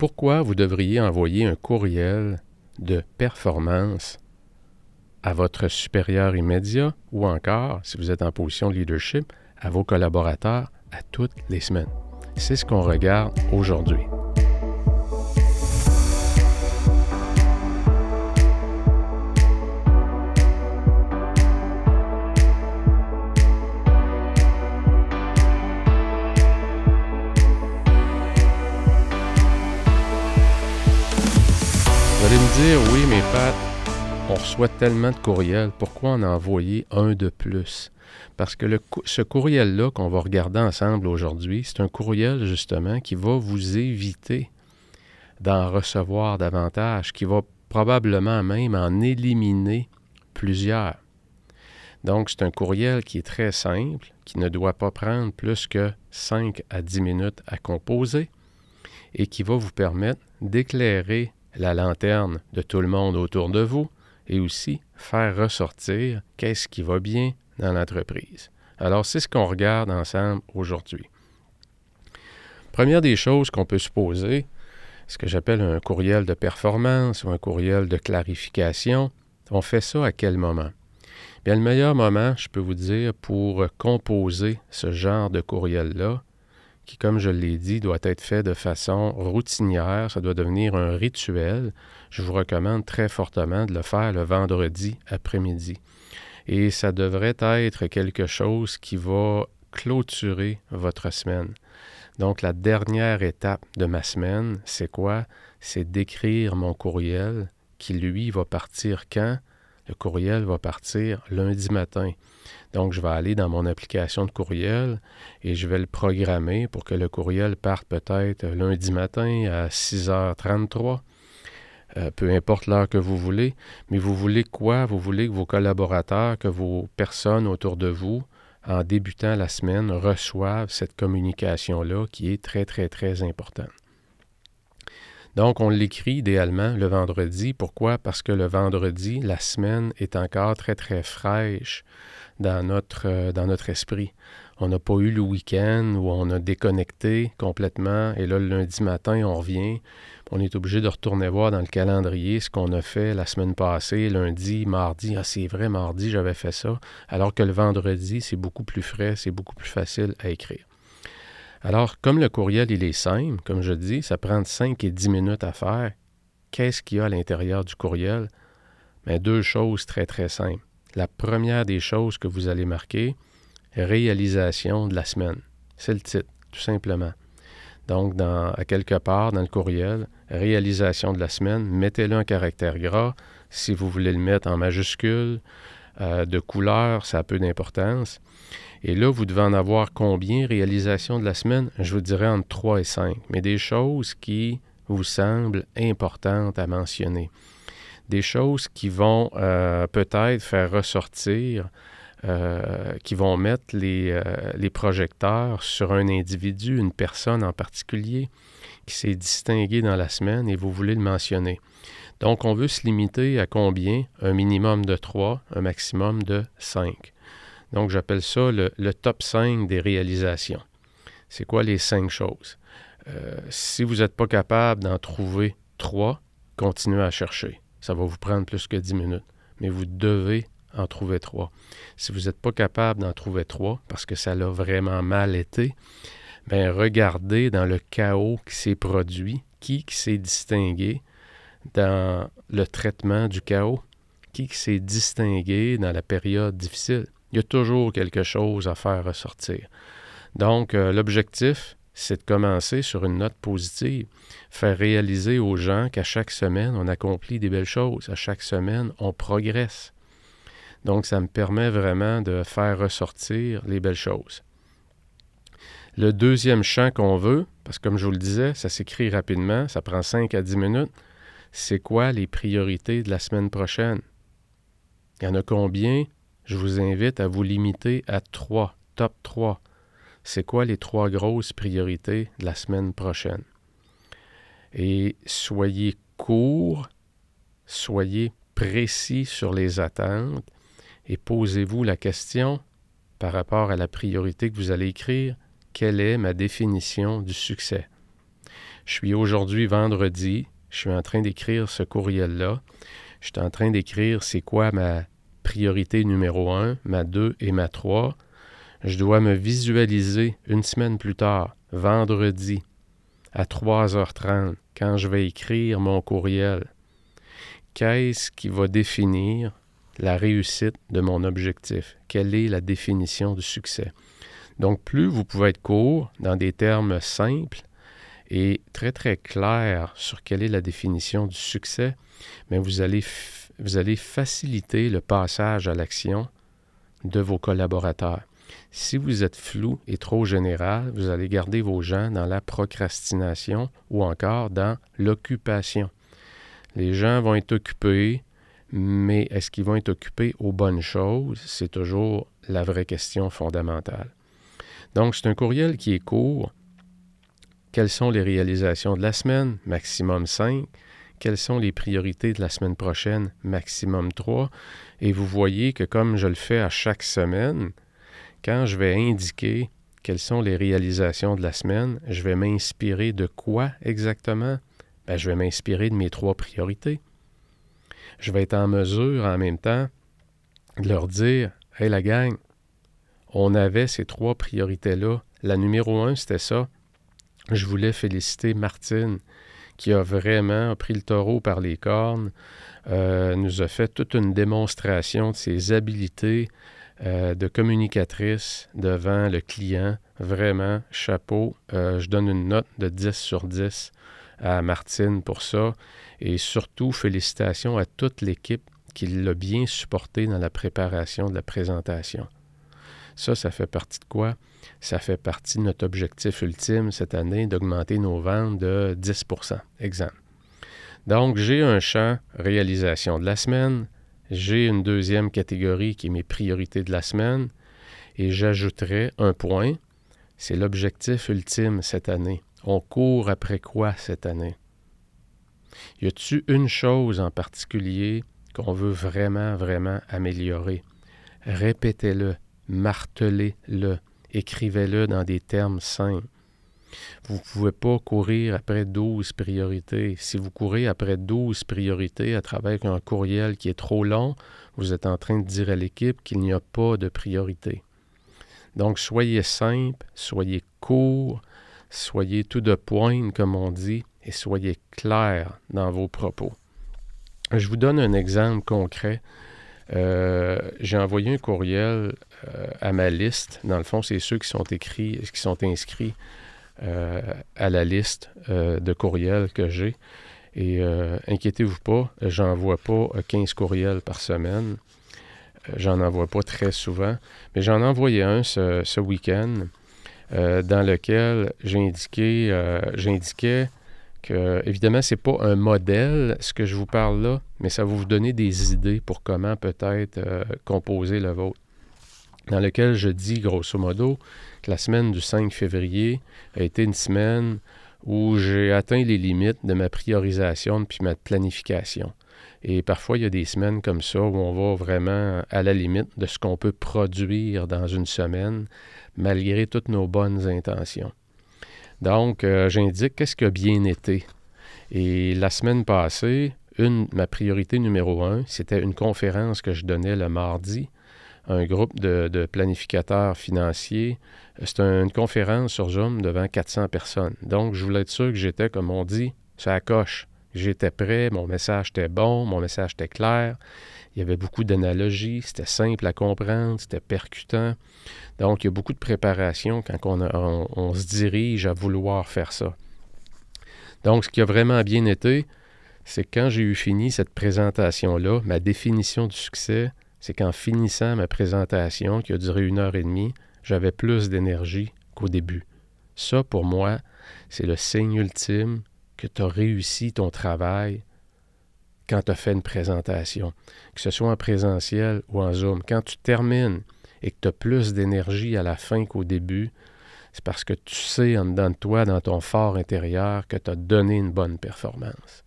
pourquoi vous devriez envoyer un courriel de performance à votre supérieur immédiat ou encore, si vous êtes en position de leadership, à vos collaborateurs à toutes les semaines? C'est ce qu'on regarde aujourd'hui. Oui, mais Pat, on reçoit tellement de courriels, pourquoi en envoyer un de plus? Parce que ce courriel-là qu'on va regarder ensemble aujourd'hui, c'est un courriel justement qui va vous éviter d'en recevoir davantage, qui va probablement même en éliminer plusieurs. Donc, c'est un courriel qui est très simple, qui ne doit pas prendre plus que 5 à 10 minutes à composer et qui va vous permettre d'éclairer la lanterne de tout le monde autour de vous et aussi faire ressortir qu'est-ce qui va bien dans l'entreprise. Alors, c'est ce qu'on regarde ensemble aujourd'hui. Première des choses qu'on peut se poser, ce que j'appelle un courriel de performance ou un courriel de clarification, on fait ça à quel moment? Bien, le meilleur moment, je peux vous dire, pour composer ce genre de courriel-là, qui, comme je l'ai dit, doit être fait de façon routinière, ça doit devenir un rituel, je vous recommande très fortement de le faire le vendredi après-midi. Et ça devrait être quelque chose qui va clôturer votre semaine. Donc la dernière étape de ma semaine, c'est quoi? C'est d'écrire mon courriel qui, lui, va partir quand? Le courriel va partir lundi matin. Donc, je vais aller dans mon application de courriel et je vais le programmer pour que le courriel parte peut-être lundi matin à 6h33 euh, peu importe l'heure que vous voulez, mais vous voulez quoi? Vous voulez que vos collaborateurs, que vos personnes autour de vous, en débutant la semaine, reçoivent cette communication-là qui est très, très, très importante. Donc, on l'écrit idéalement le vendredi. Pourquoi? Parce que le vendredi, la semaine est encore très, très fraîche dans notre, euh, dans notre esprit. On n'a pas eu le week-end où on a déconnecté complètement et là, le lundi matin, on revient on est obligé de retourner voir dans le calendrier ce qu'on a fait la semaine passée, lundi, mardi. Ah, c'est vrai, mardi, j'avais fait ça. Alors que le vendredi, c'est beaucoup plus frais, c'est beaucoup plus facile à écrire. Alors, comme le courriel, il est simple, comme je dis, ça prend 5 et 10 minutes à faire. Qu'est-ce qu'il y a à l'intérieur du courriel? Mais ben, deux choses très, très simples. La première des choses que vous allez marquer, réalisation de la semaine. C'est le titre, tout simplement. Donc, à quelque part dans le courriel, réalisation de la semaine, mettez-le en caractère gras. Si vous voulez le mettre en majuscule, euh, de couleur, ça a peu d'importance. Et là, vous devez en avoir combien? Réalisation de la semaine? Je vous dirais entre 3 et 5, mais des choses qui vous semblent importantes à mentionner. Des choses qui vont euh, peut-être faire ressortir euh, qui vont mettre les, projecteurs sur un individu, une personne en particulier, qui s'est distingué dans la semaine et vous voulez le mentionner. Donc, on veut se limiter à combien? Un minimum de 3, un maximum de 5. Donc, j'appelle ça le, top 5 des réalisations. C'est quoi les 5 choses? Euh, si vous n'êtes pas capable d'en trouver 3, continuez à chercher. Ça va vous prendre plus que 10 minutes. Mais vous devez en trouver trois. Si vous n'êtes pas capable d'en trouver trois, parce que ça l'a vraiment mal été, bien, regardez dans le chaos qui s'est produit, qui s'est distingué dans le traitement du chaos, qui, s'est distingué dans la période difficile. Il y a toujours quelque chose à faire ressortir. Donc, euh, l'objectif, c'est de commencer sur une note positive, faire réaliser aux gens qu'à chaque semaine, on accomplit des belles choses, à chaque semaine, on progresse. Donc, ça me permet vraiment de faire ressortir les belles choses. Le deuxième champ qu'on veut, parce que comme je vous le disais, ça s'écrit rapidement, ça prend 5 à 10 minutes, c'est quoi les priorités de la semaine prochaine? Il y en a combien? Je vous invite à vous limiter à trois, top 3. C'est quoi les trois grosses priorités de la semaine prochaine? Et soyez court, soyez précis sur les attentes et posez-vous la question par rapport à la priorité que vous allez écrire, quelle est ma définition du succès? Je suis aujourd'hui vendredi, je suis en train d'écrire ce courriel-là. Je suis en train d'écrire c'est quoi ma priorité numéro 1, ma 2 et ma 3. Je dois me visualiser une semaine plus tard, vendredi, à 3h30, quand je vais écrire mon courriel. Qu'est-ce qui va définir la réussite de mon objectif? Quelle est la définition du succès? Donc, plus vous pouvez être court dans des termes simples et très, très clairs sur quelle est la définition du succès, mais vous allez, vous allez faciliter le passage à l'action de vos collaborateurs. Si vous êtes flou et trop général, vous allez garder vos gens dans la procrastination ou encore dans l'occupation. Les gens vont être occupés, mais est-ce qu'ils vont être occupés aux bonnes choses? C'est toujours la vraie question fondamentale. Donc, c'est un courriel qui est court. Quelles sont les réalisations de la semaine? Maximum 5. Quelles sont les priorités de la semaine prochaine? Maximum 3. Et vous voyez que comme je le fais à chaque semaine, quand je vais indiquer quelles sont les réalisations de la semaine, je vais m'inspirer de quoi exactement? Ben, je vais m'inspirer de mes trois priorités. Je vais être en mesure en même temps de leur dire Hey la gang, on avait ces trois priorités-là. La numéro un, c'était ça. Je voulais féliciter Martine, qui a vraiment pris le taureau par les cornes, euh, nous a fait toute une démonstration de ses habiletés euh, de communicatrice devant le client. Vraiment, chapeau. Euh, je donne une note de 10 sur 10 à Martine pour ça. Et surtout, félicitations à toute l'équipe qui l'a bien supporté dans la préparation de la présentation. Ça, ça fait partie de quoi? Ça fait partie de notre objectif ultime cette année d'augmenter nos ventes de 10% exemple. Donc, j'ai un champ réalisation de la semaine, j'ai une deuxième catégorie qui est mes priorités de la semaine, et j'ajouterai un point, c'est l'objectif ultime cette année. On court après quoi cette année? Y a-t-il une chose en particulier qu'on veut vraiment, vraiment améliorer? Répétez-le, martelez-le, écrivez-le dans des termes simples. Vous ne pouvez pas courir après 12 priorités. Si vous courez après 12 priorités à travers un courriel qui est trop long, vous êtes en train de dire à l'équipe qu'il n'y a pas de priorité. Donc, soyez simple, soyez court, soyez tout de pointe, comme on dit, et soyez clair dans vos propos. Je vous donne un exemple concret euh, j'ai envoyé un courriel à ma liste. Dans le fond, c'est ceux qui sont écrits, qui sont inscrits euh, à la liste de courriels que j'ai. Et inquiétez-vous pas, j'envoie pas 15 courriels par semaine. J'en envoie pas très souvent. Mais j'en ai envoyé un ce, week-end dans lequel j'indiquais que, évidemment, ce n'est pas un modèle, ce que je vous parle là, mais ça va vous donner des idées pour comment peut-être euh, composer le vôtre. Dans lequel je dis, grosso modo, que la semaine du 5 février a été une semaine où j'ai atteint les limites de ma priorisation puis ma planification. Et parfois, il y a des semaines comme ça où on va vraiment à la limite de ce qu'on peut produire dans une semaine, malgré toutes nos bonnes intentions. Donc, euh, j'indique qu'est-ce qui a bien été. Et la semaine passée, une, ma priorité numéro un, c'était une conférence que je donnais le mardi un groupe de, planificateurs financiers. C'était une conférence sur Zoom devant 400 personnes. Donc, je voulais être sûr que j'étais, comme on dit, ça coche. J'étais prêt, mon message était bon, mon message était clair. Il y avait beaucoup d'analogies, c'était simple à comprendre, c'était percutant. Donc, il y a beaucoup de préparation quand on, se dirige à vouloir faire ça. Donc, ce qui a vraiment bien été, c'est quand j'ai eu fini cette présentation-là, ma définition du succès, c'est qu'en finissant ma présentation, qui a duré une heure et demie, j'avais plus d'énergie qu'au début. Ça, pour moi, c'est le signe ultime que tu as réussi ton travail quand tu as fait une présentation, que ce soit en présentiel ou en Zoom. Quand tu termines et que tu as plus d'énergie à la fin qu'au début, c'est parce que tu sais en dedans de toi, dans ton fort intérieur, que tu as donné une bonne performance.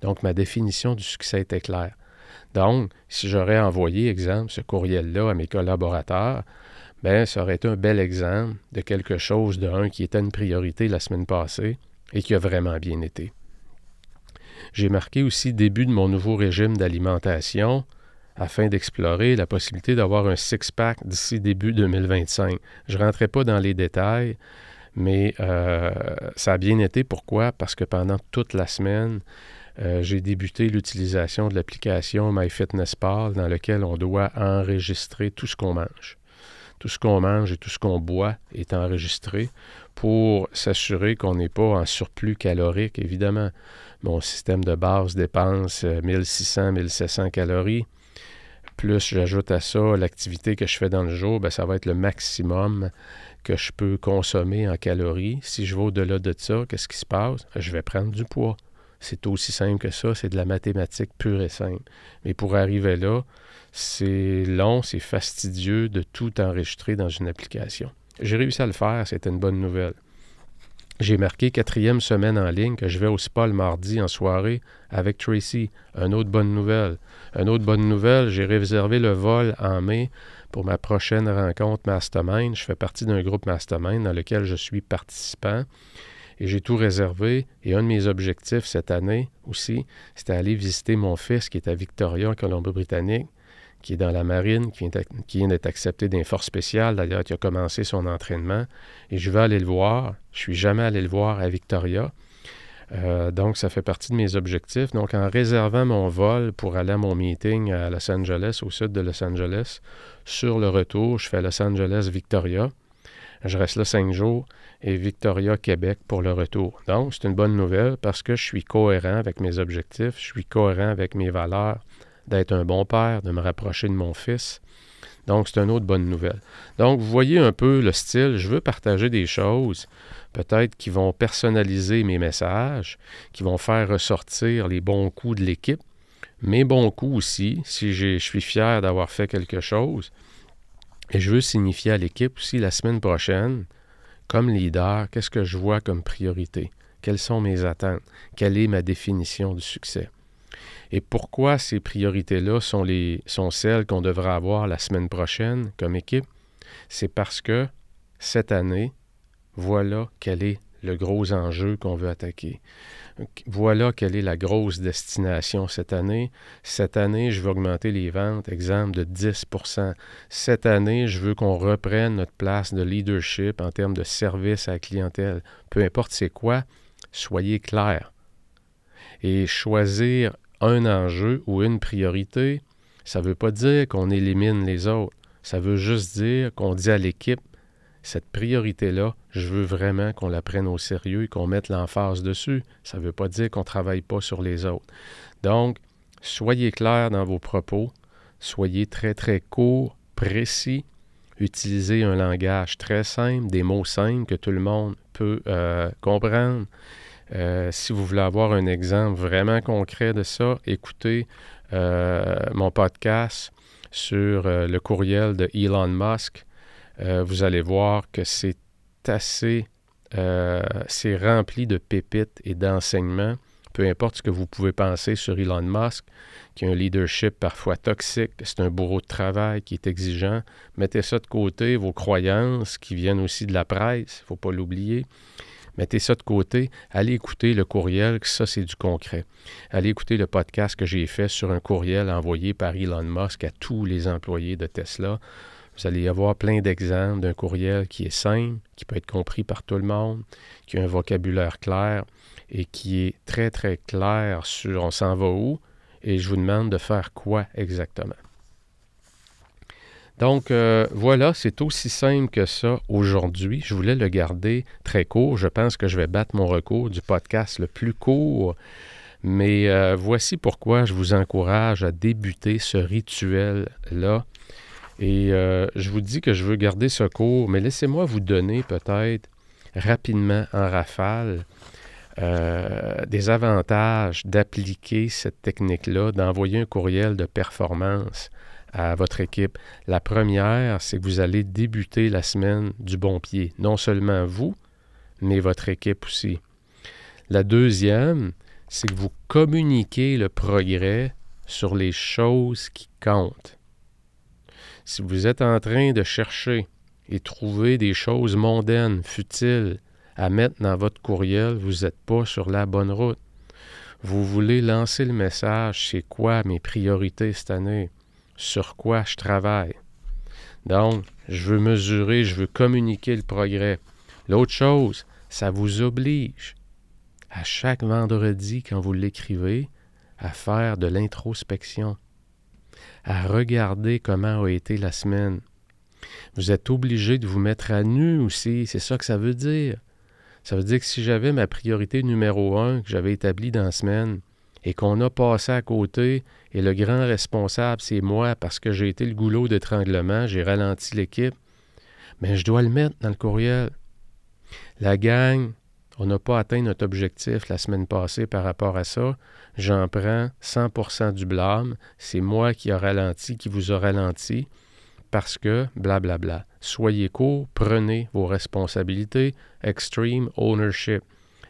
Donc, ma définition du succès était claire. Donc, si j'aurais envoyé, exemple, ce courriel-là à mes collaborateurs, ben, ça aurait été un bel exemple de quelque chose de un qui était une priorité la semaine passée, et qui a vraiment bien été. J'ai marqué aussi début de mon nouveau régime d'alimentation afin d'explorer la possibilité d'avoir un six-pack d'ici début 2025. Je ne rentrerai pas dans les détails, mais euh, ça a bien été. Pourquoi? Parce que pendant toute la semaine, euh, j'ai débuté l'utilisation de l'application MyFitnessPal dans laquelle on doit enregistrer tout ce qu'on mange. Tout ce qu'on mange et tout ce qu'on boit est enregistré pour s'assurer qu'on n'est pas en surplus calorique, évidemment. Mon système de base dépense 1600-1700 euh, calories. Plus j'ajoute à ça l'activité que je fais dans le jour, bien, ça va être le maximum que je peux consommer en calories. Si je vais au-delà de ça, qu'est-ce qui se passe? Je vais prendre du poids. C'est aussi simple que ça, c'est de la mathématique pure et simple. Mais pour arriver là, c'est long, c'est fastidieux de tout enregistrer dans une application. J'ai réussi à le faire, c'était une bonne nouvelle. J'ai marqué quatrième semaine en ligne que je vais au spa le mardi en soirée avec Tracy. Une autre bonne nouvelle. Une autre bonne nouvelle, j'ai réservé le vol en mai pour ma prochaine rencontre Mastermind. Je fais partie d'un groupe Mastermind dans lequel je suis participant. Et j'ai tout réservé. Et un de mes objectifs cette année aussi, c'était aller visiter mon fils qui est à Victoria, en Colombie-Britannique qui est dans la marine, qui vient, d'être accepté d'un force spécial, d'ailleurs, qui a commencé son entraînement. Et je vais aller le voir. Je suis jamais allé le voir à Victoria. Euh, donc, ça fait partie de mes objectifs. Donc, en réservant mon vol pour aller à mon meeting à Los Angeles, au sud de Los Angeles, sur le retour, je fais Los Angeles-Victoria. Je reste là cinq jours et Victoria-Québec pour le retour. Donc, c'est une bonne nouvelle parce que je suis cohérent avec mes objectifs, je suis cohérent avec mes valeurs d'être un bon père, de me rapprocher de mon fils. Donc, c'est une autre bonne nouvelle. Donc, vous voyez un peu le style. Je veux partager des choses, peut-être qui vont personnaliser mes messages, qui vont faire ressortir les bons coups de l'équipe, mes bons coups aussi, si je suis fier d'avoir fait quelque chose. Et je veux signifier à l'équipe aussi la semaine prochaine, comme leader, qu'est-ce que je vois comme priorité? Quelles sont mes attentes? Quelle est ma définition du succès? Et pourquoi ces priorités-là sont, les, sont celles qu'on devrait avoir la semaine prochaine comme équipe? C'est parce que cette année, voilà quel est le gros enjeu qu'on veut attaquer. Voilà quelle est la grosse destination cette année. Cette année, je veux augmenter les ventes, exemple, de 10% Cette année, je veux qu'on reprenne notre place de leadership en termes de service à la clientèle. Peu importe c'est quoi, soyez clair. Et choisir un enjeu ou une priorité, ça ne veut pas dire qu'on élimine les autres. Ça veut juste dire qu'on dit à l'équipe, cette priorité-là, je veux vraiment qu'on la prenne au sérieux et qu'on mette l'emphase dessus. Ça ne veut pas dire qu'on ne travaille pas sur les autres. Donc, soyez clair dans vos propos, soyez très, très court, précis, utilisez un langage très simple, des mots simples que tout le monde peut euh, comprendre. Euh, si vous voulez avoir un exemple vraiment concret de ça, écoutez euh, mon podcast sur le courriel de Elon Musk. Vous allez voir que c'est assez, c'est rempli de pépites et d'enseignements. Peu importe ce que vous pouvez penser sur Elon Musk, qui a un leadership parfois toxique, c'est un bourreau de travail qui est exigeant. Mettez ça de côté, vos croyances qui viennent aussi de la presse, il ne faut pas l'oublier. Mettez ça de côté. Allez écouter le courriel, ça c'est du concret. Allez écouter le podcast que j'ai fait sur un courriel envoyé par Elon Musk à tous les employés de Tesla. Vous allez avoir plein d'exemples d'un courriel qui est simple, qui peut être compris par tout le monde, qui a un vocabulaire clair et qui est très très clair sur on s'en va où et je vous demande de faire quoi exactement. Donc euh, voilà, c'est aussi simple que ça aujourd'hui. Je voulais le garder très court. Je pense que je vais battre mon record du podcast le plus court. Mais euh, voici pourquoi je vous encourage à débuter ce rituel-là. Et euh, je vous dis que je veux garder ce cours, mais laissez-moi vous donner peut-être rapidement en rafale des avantages d'appliquer cette technique-là, d'envoyer un courriel de performance à votre équipe. La première, c'est que vous allez débuter la semaine du bon pied. Non seulement vous, mais votre équipe aussi. La deuxième, c'est que vous communiquez le progrès sur les choses qui comptent. Si vous êtes en train de chercher et trouver des choses mondaines, futiles, à mettre dans votre courriel, vous n'êtes pas sur la bonne route. Vous voulez lancer le message, c'est quoi mes priorités cette année? Sur quoi je travaille? Donc, je veux mesurer, je veux communiquer le progrès. L'autre chose, ça vous oblige à chaque vendredi, quand vous l'écrivez, à faire de l'introspection, à regarder comment a été la semaine. Vous êtes obligé de vous mettre à nu aussi, c'est ça que ça veut dire. Ça veut dire que si j'avais ma priorité numéro un que j'avais établie dans la semaine et qu'on a passé à côté et le grand responsable, c'est moi parce que j'ai été le goulot d'étranglement, j'ai ralenti l'équipe, mais je dois le mettre dans le courriel. La gang, on n'a pas atteint notre objectif la semaine passée par rapport à ça. J'en prends 100% du blâme. C'est moi qui a ralenti, qui vous a ralenti parce que blablabla. Bla, bla. Soyez court, prenez vos responsabilités. Extreme ownership.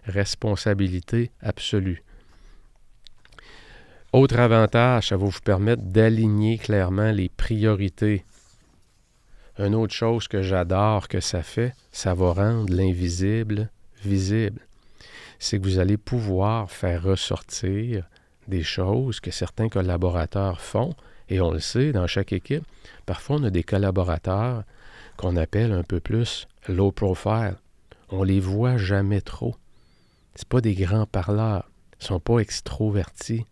Responsabilité absolue. Autre avantage, ça va vous permettre d'aligner clairement les priorités. Une autre chose que j'adore que ça fait, ça va rendre l'invisible visible. C'est que vous allez pouvoir faire ressortir des choses que certains collaborateurs font, et on le sait dans chaque équipe, Parfois, on a des collaborateurs qu'on appelle un peu plus low profile. On les voit jamais trop. C'est pas des grands parleurs. Ils sont pas extrovertis.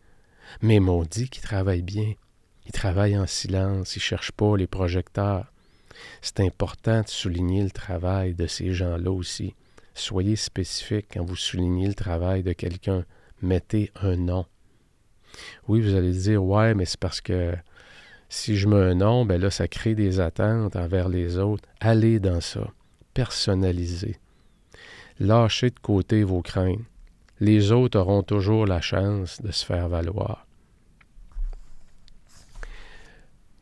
Mais dit qu'ils travaillent bien. Ils travaillent en silence. Ils cherchent pas les projecteurs. C'est important de souligner le travail de ces gens-là aussi. Soyez spécifique quand vous soulignez le travail de quelqu'un. Mettez un nom. Oui, vous allez dire, ouais, mais c'est parce que si je mets un nom, ben là, ça crée des attentes envers les autres. Allez dans ça. Personnalisez. Lâchez de côté vos craintes. Les autres auront toujours la chance de se faire valoir.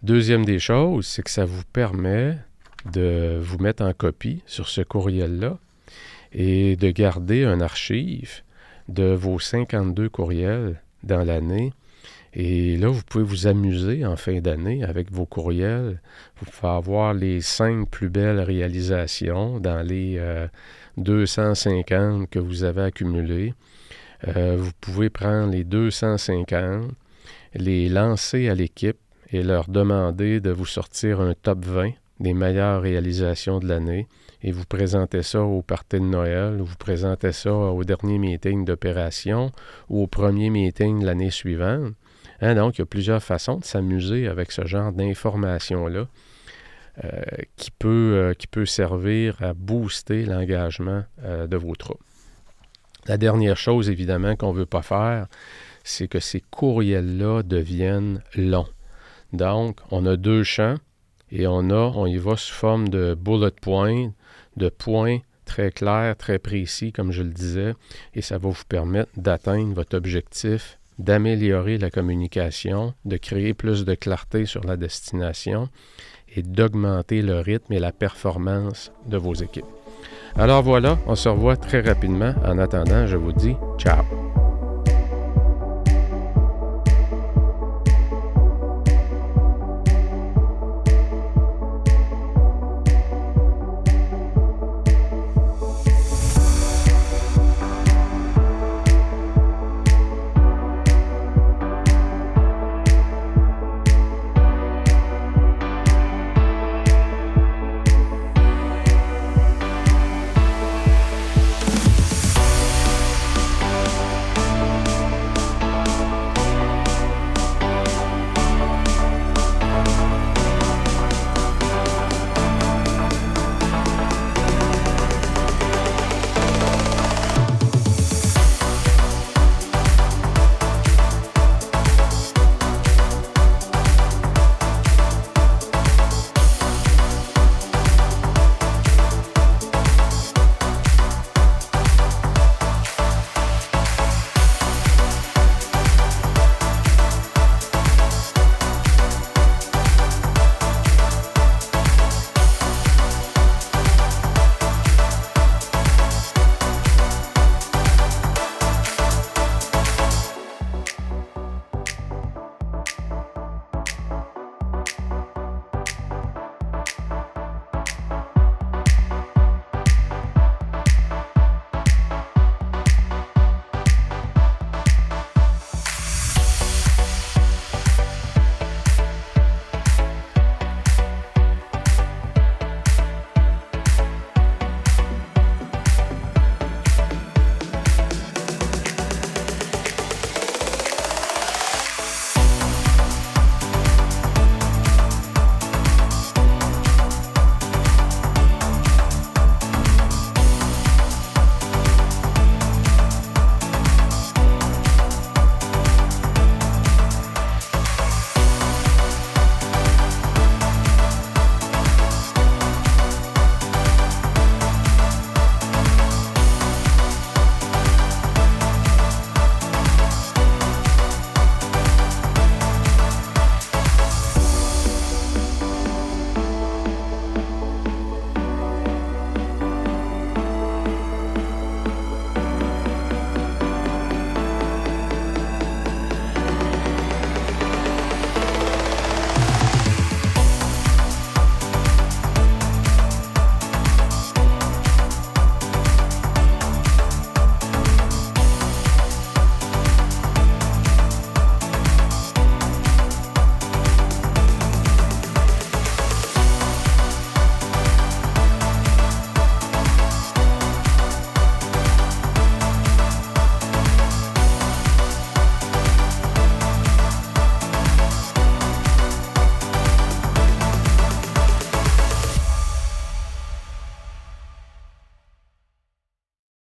Deuxième des choses, c'est que ça vous permet de vous mettre en copie sur ce courriel-là et de garder un archive de vos 52 courriels dans l'année et là, vous pouvez vous amuser en fin d'année avec vos courriels. Vous pouvez avoir les cinq plus belles réalisations dans les 250 euh, que vous avez accumulés. Euh, vous pouvez prendre les 250, les lancer à l'équipe et leur demander de vous sortir un top 20 des meilleures réalisations de l'année et vous présentez ça au party de Noël, ou vous présentez ça au dernier meeting d'opération ou au premier meeting de l'année suivante. Hein, donc, il y a plusieurs façons de s'amuser avec ce genre d'informations-là euh, qui, peut, euh, qui peut servir à booster l'engagement euh, de vos troupes. La dernière chose, évidemment, qu'on ne veut pas faire, c'est que ces courriels-là deviennent longs. Donc, on a deux champs et on a, on y va sous forme de bullet points, de points très clairs, très précis, comme je le disais, et ça va vous permettre d'atteindre votre objectif d'améliorer la communication, de créer plus de clarté sur la destination et d'augmenter le rythme et la performance de vos équipes. Alors voilà, on se revoit très rapidement. En attendant, je vous dis ciao.